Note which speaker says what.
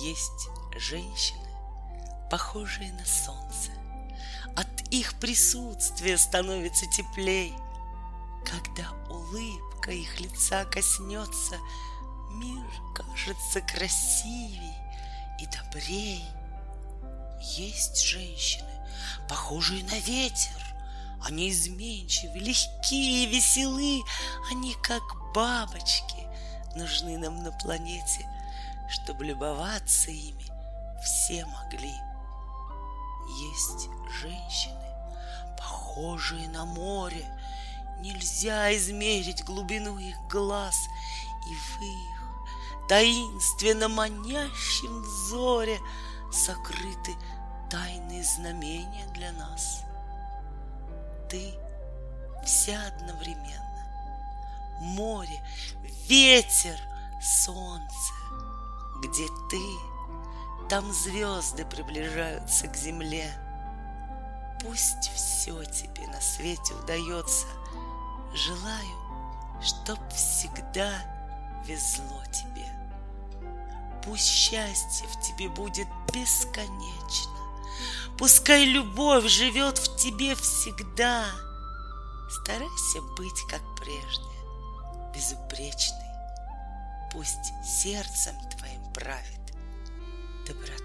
Speaker 1: Есть женщины, похожие на солнце. От их присутствия становится теплей. Когда улыбка их лица коснется, Мир кажется красивей и добрей. Есть женщины, похожие на ветер. Они изменчивы, легкие, веселы. Они как бабочки нужны нам на планете, чтобы любоваться ими все могли. Есть женщины, похожие на море. Нельзя измерить глубину их глаз, и в их таинственно манящем взоре сокрыты тайные знамения для нас. Ты вся одновременно. Море, ветер, солнце. Где ты, там звезды приближаются к земле. Пусть все тебе на свете удается. Желаю, чтоб всегда везло тебе. Пусть счастье в тебе будет бесконечно. Пускай любовь живет в тебе всегда. Старайся быть как прежде, безупречный. Пусть сердцем твоим правит доброта.